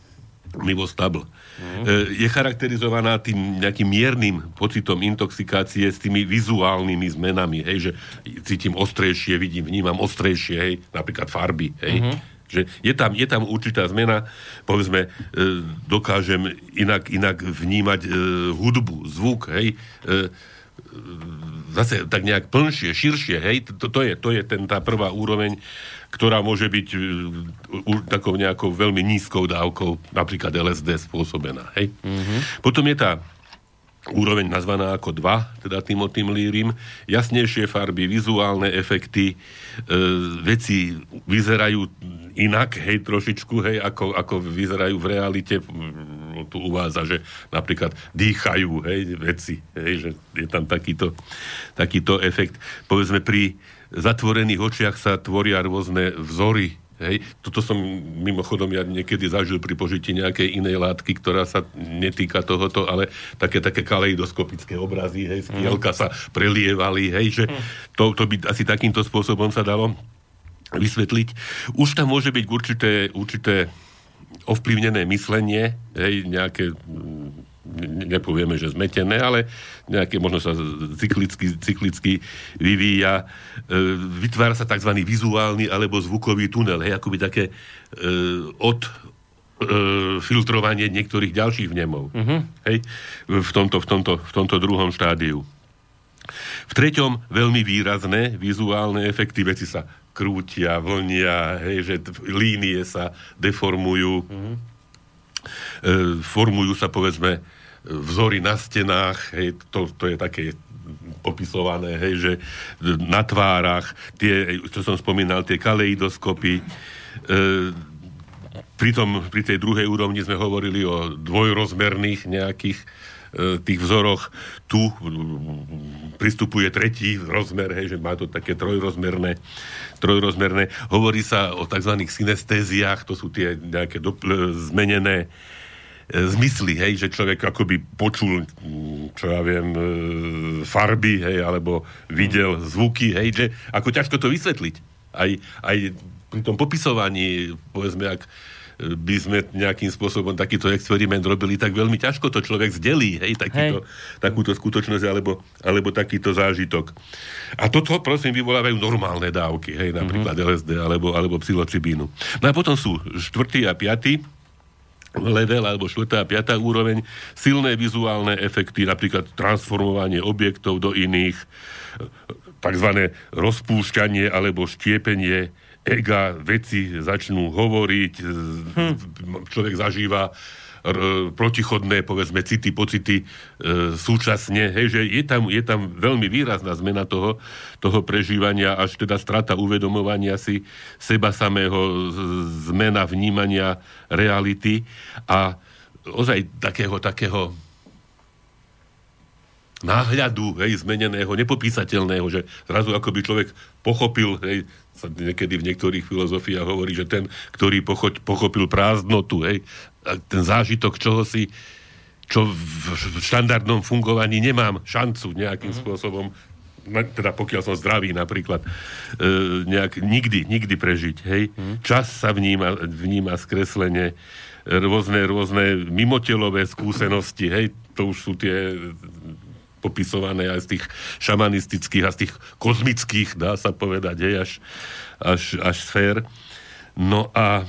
Nivo stable. Mm. Je charakterizovaná tým nejakým miernym pocitom intoxikácie s tými vizuálnymi zmenami, hej, že cítim ostrejšie, vidím, vnímam ostrejšie, hej, napríklad farby, hej. Mm-hmm že je tam, je tam určitá zmena, povedzme, e, dokážem inak, inak vnímať e, hudbu, zvuk, hej, e, zase tak nejak plnšie, širšie, hej, to, to je, to je ten, tá prvá úroveň, ktorá môže byť uh, takou nejakou veľmi nízkou dávkou, napríklad LSD spôsobená, hej. Mm-hmm. Potom je tá úroveň nazvaná ako 2, teda Timothy Lírim, jasnejšie farby, vizuálne efekty, e, veci vyzerajú inak, hej, trošičku, hej, ako, ako vyzerajú v realite. Mm, Tu uvádza, že napríklad dýchajú, hej, veci, hej, že je tam takýto, takýto efekt. Povedzme, pri zatvorených očiach sa tvoria rôzne vzory Hej. Toto som mimochodom ja niekedy zažil pri požití nejakej inej látky, ktorá sa netýka tohoto, ale také, také kaleidoskopické obrazy, hej, skielka mm. sa prelievali, hej, že mm. to, to by asi takýmto spôsobom sa dalo vysvetliť. Už tam môže byť určité, určité ovplyvnené myslenie, hej, nejaké nepovieme, že zmetené, ale nejaké možno sa cyklicky, cyklicky vyvíja. E, vytvára sa tzv. vizuálny alebo zvukový tunel, hej, akoby také e, od e, filtrovanie niektorých ďalších vnemov. Uh-huh. Hej, v tomto, v, tomto, v tomto druhom štádiu. V treťom veľmi výrazné vizuálne efekty, veci sa krútia, vlnia, hej, že línie sa deformujú. E, formujú sa, povedzme, vzory na stenách, hej, to, to je také popisované, hej, že na tvárach, tie, čo som spomínal, tie kaleidoskopy, e, pri, tom, pri tej druhej úrovni sme hovorili o dvojrozmerných nejakých e, tých vzoroch. Tu pristupuje tretí rozmer, hej, že má to také trojrozmerné, trojrozmerné. Hovorí sa o tzv. synestéziách, to sú tie nejaké dopl- zmenené E, zmysly, hej, že človek akoby počul, mm, čo ja viem, e, farby, hej, alebo videl zvuky, hej, že ako ťažko to vysvetliť. Aj, aj pri tom popisovaní, povedzme, ak e, by sme nejakým spôsobom takýto experiment robili, tak veľmi ťažko to človek zdelí, hej, takýto, hej. takúto skutočnosť alebo, alebo takýto zážitok. A toto, prosím, vyvolávajú normálne dávky, hej, napríklad mm-hmm. LSD alebo, alebo psilocibínu. No a potom sú štvrtý a piatý, level alebo 4. a 5. úroveň, silné vizuálne efekty, napríklad transformovanie objektov do iných, tzv. rozpúšťanie alebo štiepenie ega, veci začnú hovoriť, hm. človek zažíva r- protichodné, povedzme, city, pocity e, súčasne, hej, že je tam, je tam veľmi výrazná zmena toho, toho prežívania, až teda strata uvedomovania si seba samého, z- zmena vnímania reality a ozaj takého, takého náhľadu, hej, zmeneného, nepopísateľného, že zrazu ako by človek pochopil, hej, sa niekedy v niektorých filozofiách hovorí, že ten, ktorý pochoď, pochopil prázdnotu, hej, ten zážitok čoho si, čo v štandardnom fungovaní nemám šancu nejakým mm-hmm. spôsobom teda pokiaľ som zdravý napríklad, e, nejak nikdy, nikdy prežiť, hej. Mm. Čas sa vníma, vníma skreslenie, rôzne, rôzne mimotelové skúsenosti, hej, to už sú tie popisované aj z tých šamanistických a z tých kozmických, dá sa povedať, hej, až, až, až sfér. No a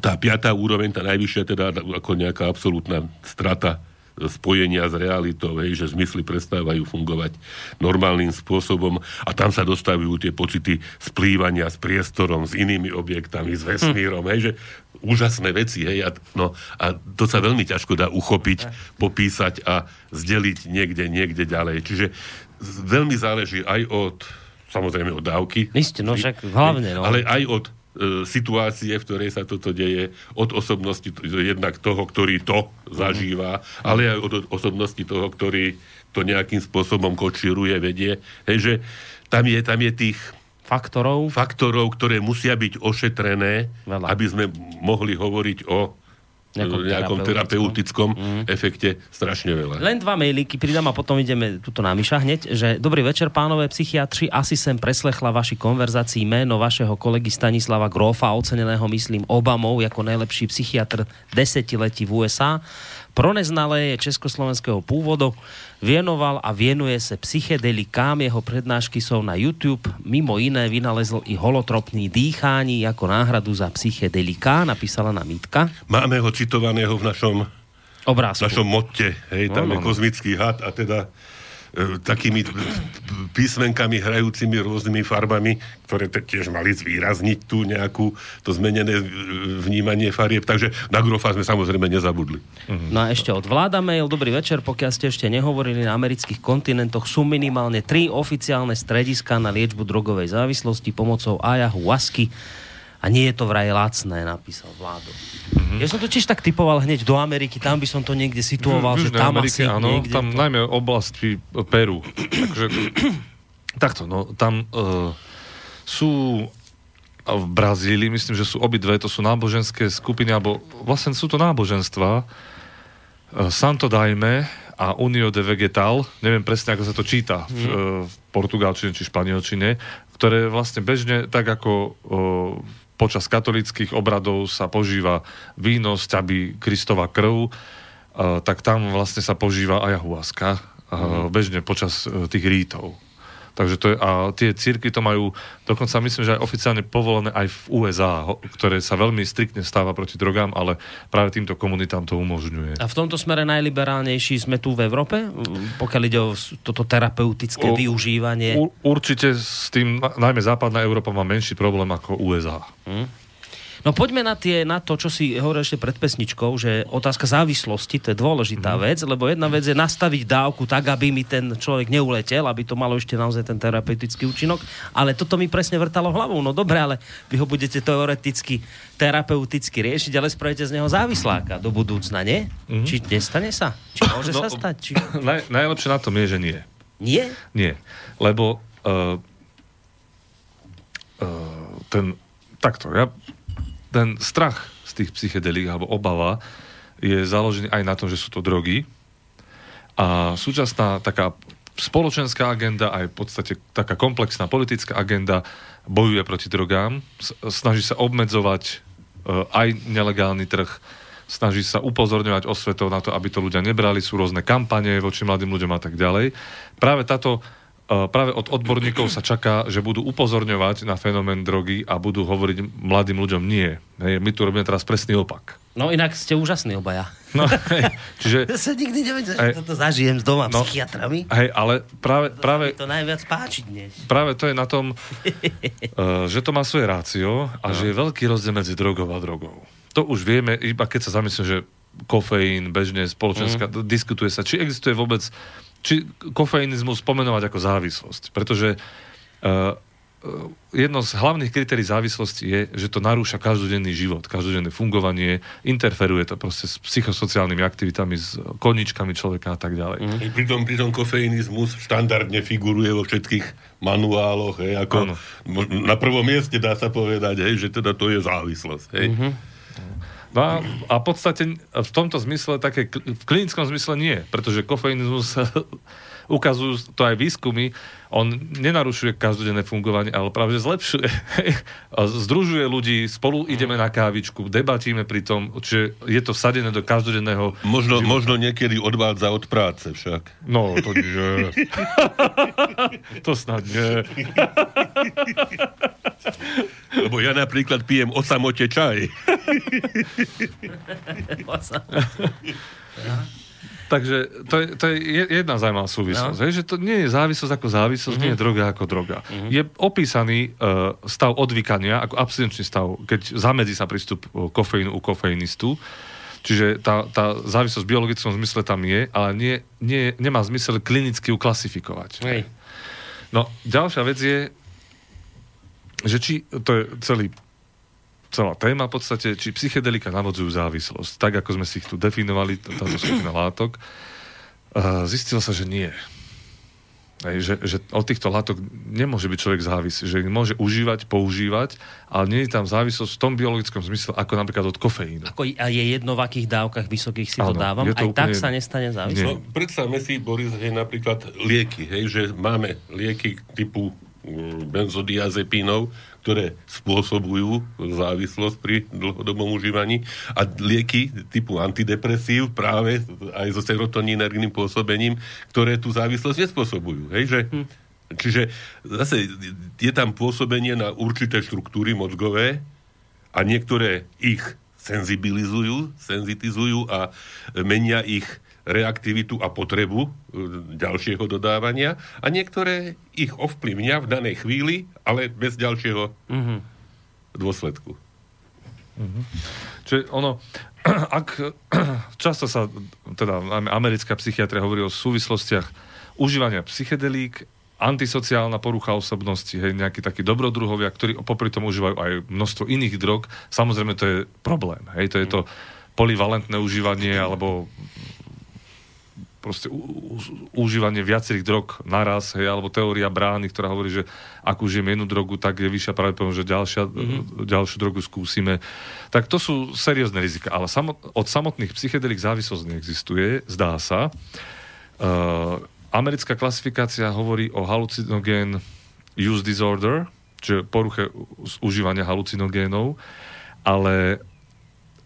tá piatá úroveň, tá najvyššia, teda ako nejaká absolútna strata spojenia s realitou, hej, že zmysly prestávajú fungovať normálnym spôsobom a tam sa dostavujú tie pocity splývania s priestorom, s inými objektami, s vesmírom, hej, že úžasné veci, hej, a, no, a to sa veľmi ťažko dá uchopiť, popísať a zdeliť niekde, niekde ďalej. Čiže veľmi záleží aj od, samozrejme od dávky. Isté, no však hlavne, no. Ale aj od e, situácie, v ktorej sa toto deje, od osobnosti jednak toho, ktorý to zažíva, ale aj od osobnosti toho, ktorý to nejakým spôsobom kočíruje, vedie. Hej, že tam je, tam je tých Faktorov. faktorov, ktoré musia byť ošetrené, Veľa. aby sme mohli hovoriť o Nejakom nejakom, nejakom terapeutickom mm. efekte strašne veľa. Len dva mailíky pridám a potom ideme tuto na Miša hneď, že dobrý večer pánové psychiatri, asi sem preslechla vaši konverzácii meno vašeho kolegy Stanislava Grofa, oceneného myslím Obamou ako najlepší psychiatr desetiletí v USA. Proneznalé je československého pôvodu, vienoval a vienuje sa psychedelikám, jeho prednášky sú na YouTube, mimo iné vynalezl i holotropný dýchání ako náhradu za psychedelika, napísala na Mítka. Máme ho citovaného v našom, Obrázku. našom motte, hej, tam No, je no, no. kozmický had a teda takými p- p- písmenkami hrajúcimi rôznymi farbami, ktoré tiež mali zvýrazniť tú nejakú to zmenené e, vnímanie farieb. Takže na grofa sme samozrejme nezabudli. No a ešte od vláda mail. Dobrý večer, pokiaľ ste ešte nehovorili na amerických kontinentoch, sú minimálne tri oficiálne strediska na liečbu drogovej závislosti pomocou ayahuasky a nie je to vraj lacné, napísal vládu. Ja som to tiež tak typoval hneď do Ameriky, tam by som to niekde situoval, v že tam Amerike, asi áno, niekde... tam to... najmä oblasti Peru. Takže takto, no, tam uh, sú v Brazílii, myslím, že sú obidve, to sú náboženské skupiny, alebo vlastne sú to náboženstva, uh, Santo Daime a Unio de Vegetal, neviem presne, ako sa to číta v, uh, v portugalčine či španielčine, ktoré vlastne bežne, tak ako uh, počas katolických obradov sa požíva víno z ťaby Kristova krv, Uh, tak tam vlastne sa požíva ayahuasca uh, bežne počas uh, tých rítov. Takže to je, a tie círky to majú, dokonca myslím, že aj oficiálne povolené aj v USA, ktoré sa veľmi striktne stáva proti drogám, ale práve týmto komunitám to umožňuje. A v tomto smere najliberálnejší sme tu v Európe, pokiaľ ide o toto terapeutické O- využívanie. U, určite s tým, na- najmä západná Európa má menší problém ako USA. No poďme na, tie, na to, čo si hovoril ešte pred pesničkou, že otázka závislosti, to je dôležitá Mhm. vec, lebo jedna vec je nastaviť dávku tak, aby mi ten človek neuletel, aby to malo ešte naozaj ten terapeutický účinok, ale toto mi presne vrtalo hlavou. No dobre, ale vy ho budete teoreticky, terapeuticky riešiť, ale spravíte z neho závisláka do budúcna, nie? Mhm. Či nestane sa? Či môže No, sa stať? Či... Naj, najlepšie na tom je, že nie. Nie? Nie, lebo uh, uh, ten, takto, ja, ten strach z tých psychedelík alebo obava je založený aj na tom, že sú to drogy. A súčasná taká spoločenská agenda, aj v podstate taká komplexná politická agenda bojuje proti drogám, snaží sa obmedzovať uh, aj nelegálny trh, snaží sa upozorňovať osvetov na to, aby to ľudia nebrali, sú rôzne kampane voči mladým ľuďom a tak ďalej. Práve táto práve od odborníkov sa čaká, že budú upozorňovať na fenomén drogy a budú hovoriť mladým ľuďom nie. Hej, my tu robíme teraz presný opak. No inak ste úžasní obaja. No, hej, čiže Ja sa nikdy nevedel, že toto zažijem s doma No. psychiatrami. Hej, ale práve, práve, Mi to najviac páči dnes. práve to je na tom, uh, že to má svoje rácio a že je veľký rozdiel medzi drogou a drogou. To už vieme, iba keď sa zamyslím, že kofeín, bežne spoločenská, mm. diskutuje sa, či existuje vôbec, či kofeínizmus spomenovať ako závislosť. Pretože uh, jedno z hlavných kritérií závislosti je, že to narúša každodenný život, každodenné fungovanie, interferuje to proste s psychosociálnymi aktivitami, s koničkami človeka a tak ďalej. Mm. Pritom, pritom kofeínizmus štandardne figuruje vo všetkých manuáloch, hej, ako mo- na prvom mieste dá sa povedať, hej, že teda to je závislosť. Hej. Mm-hmm. No a, v podstate v tomto zmysle, také, v klinickom zmysle nie, pretože kofeínizmus ukazujú to aj výskumy, on nenarušuje každodenné fungovanie, ale práve že zlepšuje. Združuje ľudí, spolu ideme na kávičku, debatíme pri tom, čiže je to vsadené do každodenného... Možno, možno niekedy odvádza od práce však. No, to nie. to snad nie. Lebo ja napríklad pijem o samote čaj. Takže to je, to je je- jedna zaujímavá súvislosť, No. že to nie je závislosť ako závislosť, mm-hmm. nie je droga ako droga. Mm-hmm. Je opísaný uh, stav odvykania ako abstinenčný stav, keď zamedzí sa prístup uh, kofeínu u kofeinistu. Čiže tá, tá závislosť v biologickom zmysle tam je, ale nie, nie, nemá zmysel klinicky ju klasifikovať. Hej. No, ďalšia vec je, že či, to je celý, celá téma v podstate, či psychedelika navodzujú závislosť, tak ako sme si ich tu definovali, táto skupina látok, uh, zistilo sa, že nie. Hej, že, že od týchto látok nemôže byť človek závislý, že ich môže užívať, používať, ale nie je tam závislosť v tom biologickom zmysle, ako napríklad od kofeínu. Ako a je jedno, v akých dávkach vysokých si to Áno, dávam, to aj tak úplne- sa nestane závislý. No, predstavme si, Boris, hej, napríklad lieky, hej, že máme lieky typu mm, benzodiazepínov, ktoré spôsobujú závislosť pri dlhodobom užívaní a lieky typu antidepresív práve aj so serotoninerným pôsobením, ktoré tú závislosť nespôsobujú. Hej, že, Čiže zase je tam pôsobenie na určité štruktúry mozgové a niektoré ich senzibilizujú, senzitizujú a menia ich reaktivitu a potrebu e, ďalšieho dodávania a niektoré ich ovplyvňa v danej chvíli, ale bez ďalšieho Mhm. dôsledku. Čiže ono, ak často sa, teda americká psychiatria hovorí o súvislostiach užívania psychedelík, antisociálna porucha osobnosti, hej, nejakí takí dobrodruhovia, ktorí popri tom užívajú aj množstvo iných drog, samozrejme to je problém. Hej, to je to polivalentné užívanie alebo proste užívanie viacerých drog naraz, hej, alebo teória brány, ktorá hovorí, že ak užijem jednu drogu, tak je vyššia pravdepodobnosť, že ďalšia, mm-hmm. ďalšiu drogu skúsime. Tak to sú seriózne rizika. Ale samot, od samotných psychedelik závislosť neexistuje, zdá sa. Uh, americká klasifikácia hovorí o halucinogén use disorder, čiže poruche užívania halucinogénov, ale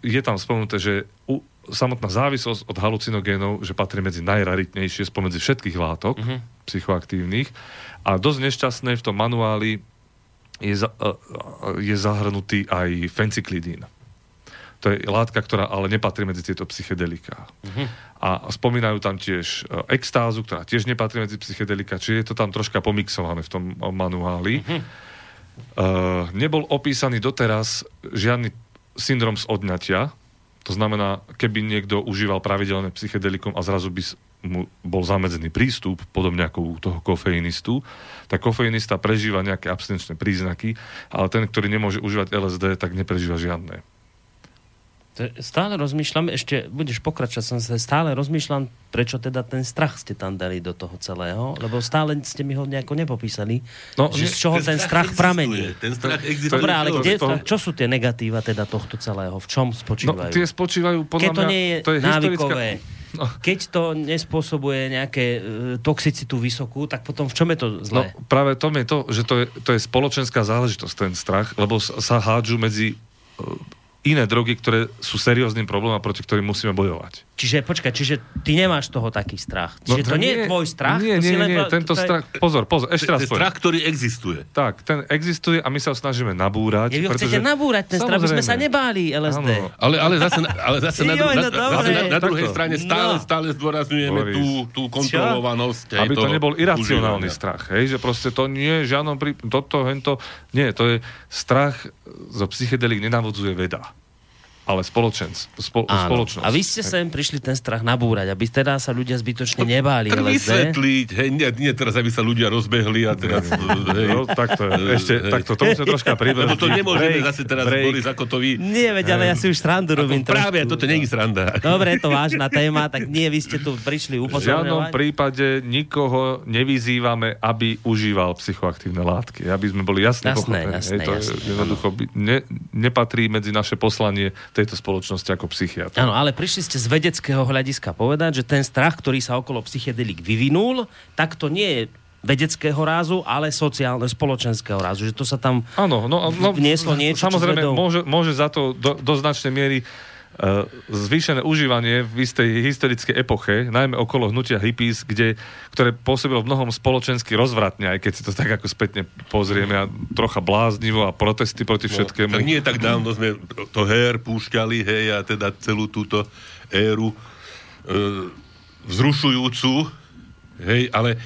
je tam spomenuté, že u, samotná závislosť od halucinogénov, že patrí medzi najraritnejšie spomedzi všetkých látok Mhm. psychoaktívnych a dosť nešťastné v tom manuáli je, za, uh, uh, je zahrnutý aj fenciklidín. To je látka, ktorá ale nepatrí medzi tieto psychedelika. A spomínajú tam tiež uh, extázu, ktorá tiež nepatrí medzi psychedelika, čiže je to tam troška pomixované v tom manuáli. Uh, nebol opísaný doteraz žiadny syndrom z odňatia. To znamená, keby niekto užíval pravidelné psychedelikum a zrazu by mu bol zamedzený prístup, podobne ako u toho kofeinistu, tak kofeinista prežíva nejaké abstinenčné príznaky, ale ten, ktorý nemôže užívať LSD, tak neprežíva žiadne. Stále rozmýšľam, ešte budeš pokračovať, som sa stále rozmýšľam, prečo teda ten strach ste tam dali do toho celého, lebo stále ste mi ho nejako nepopísali, No, že z čoho ten strach existuje, pramení. Ten strach existuje. Dobre, ale kde, to- čo sú tie negatíva teda tohto celého? V čom No, spočívajú? tie spočívajú podľa Keď to mňa... nie je, to je návykové, No. keď to nespôsobuje nejaké e, toxicitu vysokú, tak potom v čom je to No zlé? práve to je to, že to je, to je spoločenská záležitosť, ten strach, lebo sa hádžu medzi e, iné drogy, ktoré sú serióznym problémom a proti ktorým musíme bojovať. Čiže, počkaj, čiže ty nemáš toho taký strach. Čiže to nie je tvoj strach? No, Nie, to nie, nie, nie, tento to je- strach, pozor, pozor, ešte raz strach, ktorý existuje. Tak, ten existuje a my sa ho snažíme nabúrať. Je, vy ho chcete nabúrať, ten strach, aby sme sa nebáli LSD. Áno. Ale, ale zase, na- ale zase na, dru- no na, zase na, na druhej strane stále, No. stále zdôrazňujeme Boris. tú, tú kontrolovanosť. Aby to nebol iracionálny strach, hej, že proste to nie je žiadnom prí... toto, hento, nie, to je strach zo psychedelik nenavodzuje veda, ale spoločenc, spo, Áno. spoločnosť. A vy ste sem prišli ten strach nabúrať, aby teda sa ľudia zbytočne nebáli Tak LSD. vysvetliť, hej, nie, nie teraz, aby sa ľudia rozbehli a teraz... hej, No, takto, ešte, Hej. takto, to musíme troška pribrzdiť. Lebo to nemôžeme Break, zase teraz, break. Boris, ako to vy... Nie, veď, ale ja si už srandu robím Ako práve, trošku. toto není sranda. Dobre, je to vážna téma, tak nie, vy ste tu prišli V žiadnom upozorňovať. prípade nikoho nevyzývame, aby užíval psychoaktívne látky. Aby sme boli jasne Jasné, pochopení. jasné, Hej, to jasné, je, jednoducho ne, nepatrí medzi naše poslanie tejto spoločnosti ako psychiatr. Áno, ale prišli ste z vedeckého hľadiska povedať, že ten strach, ktorý sa okolo psychedelik vyvinul, tak to nie je vedeckého rázu, ale sociálne, spoločenského rázu. Že to sa tam Áno, no, no vnieslo niečo, čo Samozrejme, môže, môže za to do, do značnej miery zvýšené užívanie v istej historickej epoche, najmä okolo hnutia hippies, kde, ktoré pôsobilo v mnohom spoločensky rozvratne, aj keď si to tak ako spätne pozrieme a trocha bláznivo a protesty proti všetkému. No, tak nie tak dávno sme to her púšťali, hej, a teda celú túto éru. E, vzrušujúcu, hej, ale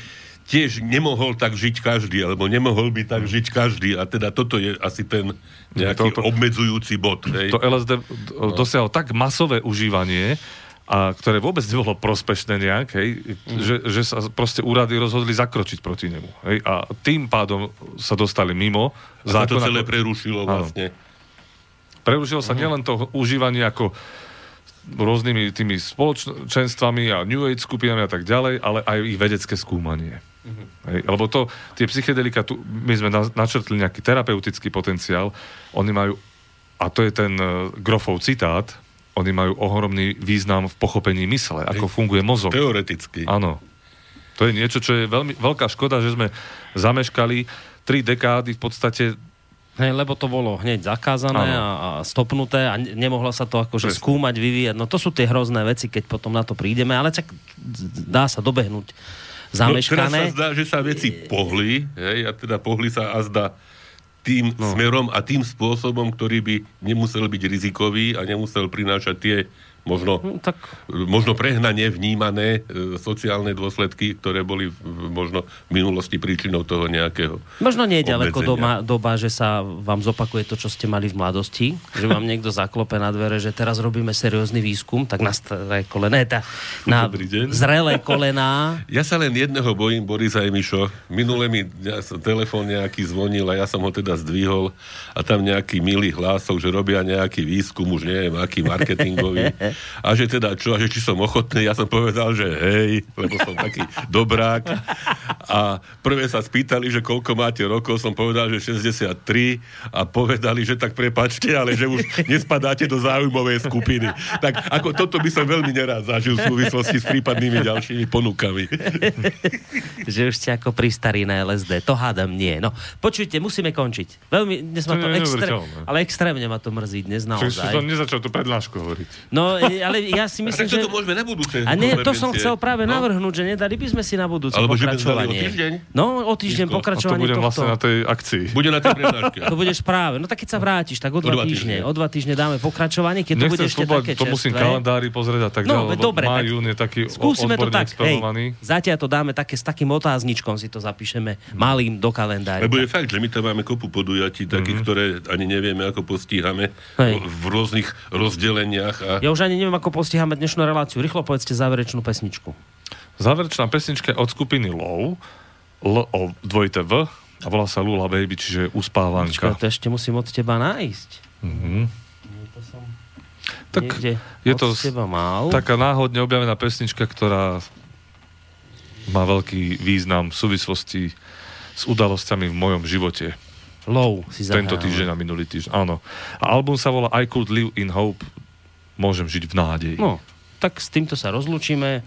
tiež nemohol tak žiť každý, alebo nemohol by tak žiť každý. A teda toto je asi ten nejaký Toto- obmedzujúci bod. Hej. To LSD no. dosiahlo tak masové užívanie, a ktoré vôbec nebolo prospešné nejak, hej, Mhm. že, že sa proste úrady rozhodli zakročiť proti nemu. Hej, a tým pádom sa dostali mimo A sa to zákona. celé prerušilo Áno. vlastne. Prerušilo sa nielen to užívanie ako rôznymi tými spoločenstvami a New Age skupinami a tak ďalej, ale aj ich vedecké skúmanie. Hej, lebo to, tie psychedelika, tu, my sme na, načrtli nejaký terapeutický potenciál, oni majú, a to je ten uh, Grofov citát, oni majú ohromný význam v pochopení mysle, ako funguje mozog. Teoreticky. Áno. To je niečo, čo je veľmi veľká škoda, že sme zameškali tri dekády v podstate Hej, lebo to bolo hneď zakázané a, a stopnuté a ne- nemohlo sa to akože Presne. skúmať, vyvíjať. No to sú tie hrozné veci, keď potom na to prídeme, ale čak dá sa dobehnúť No, teraz sa zameškané. zdá, že sa veci pohli, hej, a teda pohli sa a zdá tým no. smerom a tým spôsobom, ktorý by nemusel byť rizikový a nemusel prinášať tie možno, No, tak možno prehnanie vnímané e, sociálne dôsledky, ktoré boli v- možno v minulosti príčinou toho nejakého možno nie je ďaleko doma, doba, že sa vám zopakuje to, čo ste mali v mladosti, že vám niekto zaklope na dvere, že teraz robíme seriózny výskum, tak na staré kolená, tá, na zrelé kolená, Ja sa len jedného bojím, Borisa Emišo. Minule mi ja telefón nejaký zvonil a ja som ho teda zdvihol a tam nejaký milý hlások, že robia nejaký výskum, už neviem, aký marketingový. A že teda čo, a že či som ochotný, ja som povedal, že hej, lebo som taký dobrák. A prvé sa spýtali, že koľko máte rokov, som povedal, že 63 a povedali, že tak prepačte, ale že už nespadáte do záujmovej skupiny. Tak ako toto by som veľmi nerád zažil v súvislosti s prípadnými ďalšími ponukami. že už ste ako pri na LSD. To hádam nie. No, počujte, musíme končiť. Veľmi, dnes ma To to, extré... ale extrémne ma to mrzí dnes Čiže naozaj. som nezačal tú prednášku hovoriť. No, ale ja si A myslím, tak že... toto môžeme na budúce. A nie, to som chcel práve No. navrhnúť, že nedali by sme si na budúce Alebo že by sme o pokračovanie. týždeň? No, o týždeň a to A to pokračovanie tohto. vlastne na tej akcii. Bude na tej prednáške. To budeš práve. No tak keď sa vrátiš, tak o dva, dva týždne. týždne. O dva týždne dáme pokračovanie, keď to bude Nechcem ešte také to musím čerstvé. kalendári pozrieť a tak No, ďalej, lebo dobre, tak jún je taký o- Skúsime to tak, hej, zatiaľ to dáme také, s takým otázničkom si to zapíšeme malým do kalendára. Lebo je fakt, že my tam máme kopu podujatí, takých, ktoré ani nevieme, ako postíhame v rôznych rozdeleniach. A... Ja už ani neviem, ako postiháme dnešnú reláciu. Rýchlo povedzte záverečnú pesničku. Záverečná pesnička je od skupiny Low, L o dvojité V, a volá sa Lula Baby, čiže Počkaj, uspávanka. to ešte musím od teba nájsť. To som Tak je to taká náhodne objavená pesnička, ktorá má veľký význam v súvislosti s udalosťami v mojom živote. Low si Tento týždeň a minulý týždeň, áno. A album sa volá I Could Live in Hope, môžem žiť v nádeji. No, tak s týmto sa rozlúčime.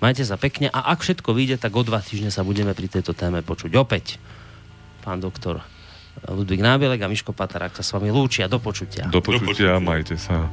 Majte sa pekne a ak všetko vyjde, tak o dva týždne sa budeme pri tejto téme počuť opäť. Pán doktor Ludvík Nábielek a Miško Patarák sa s vami lúčia. Do počutia. Do počutia, majte sa.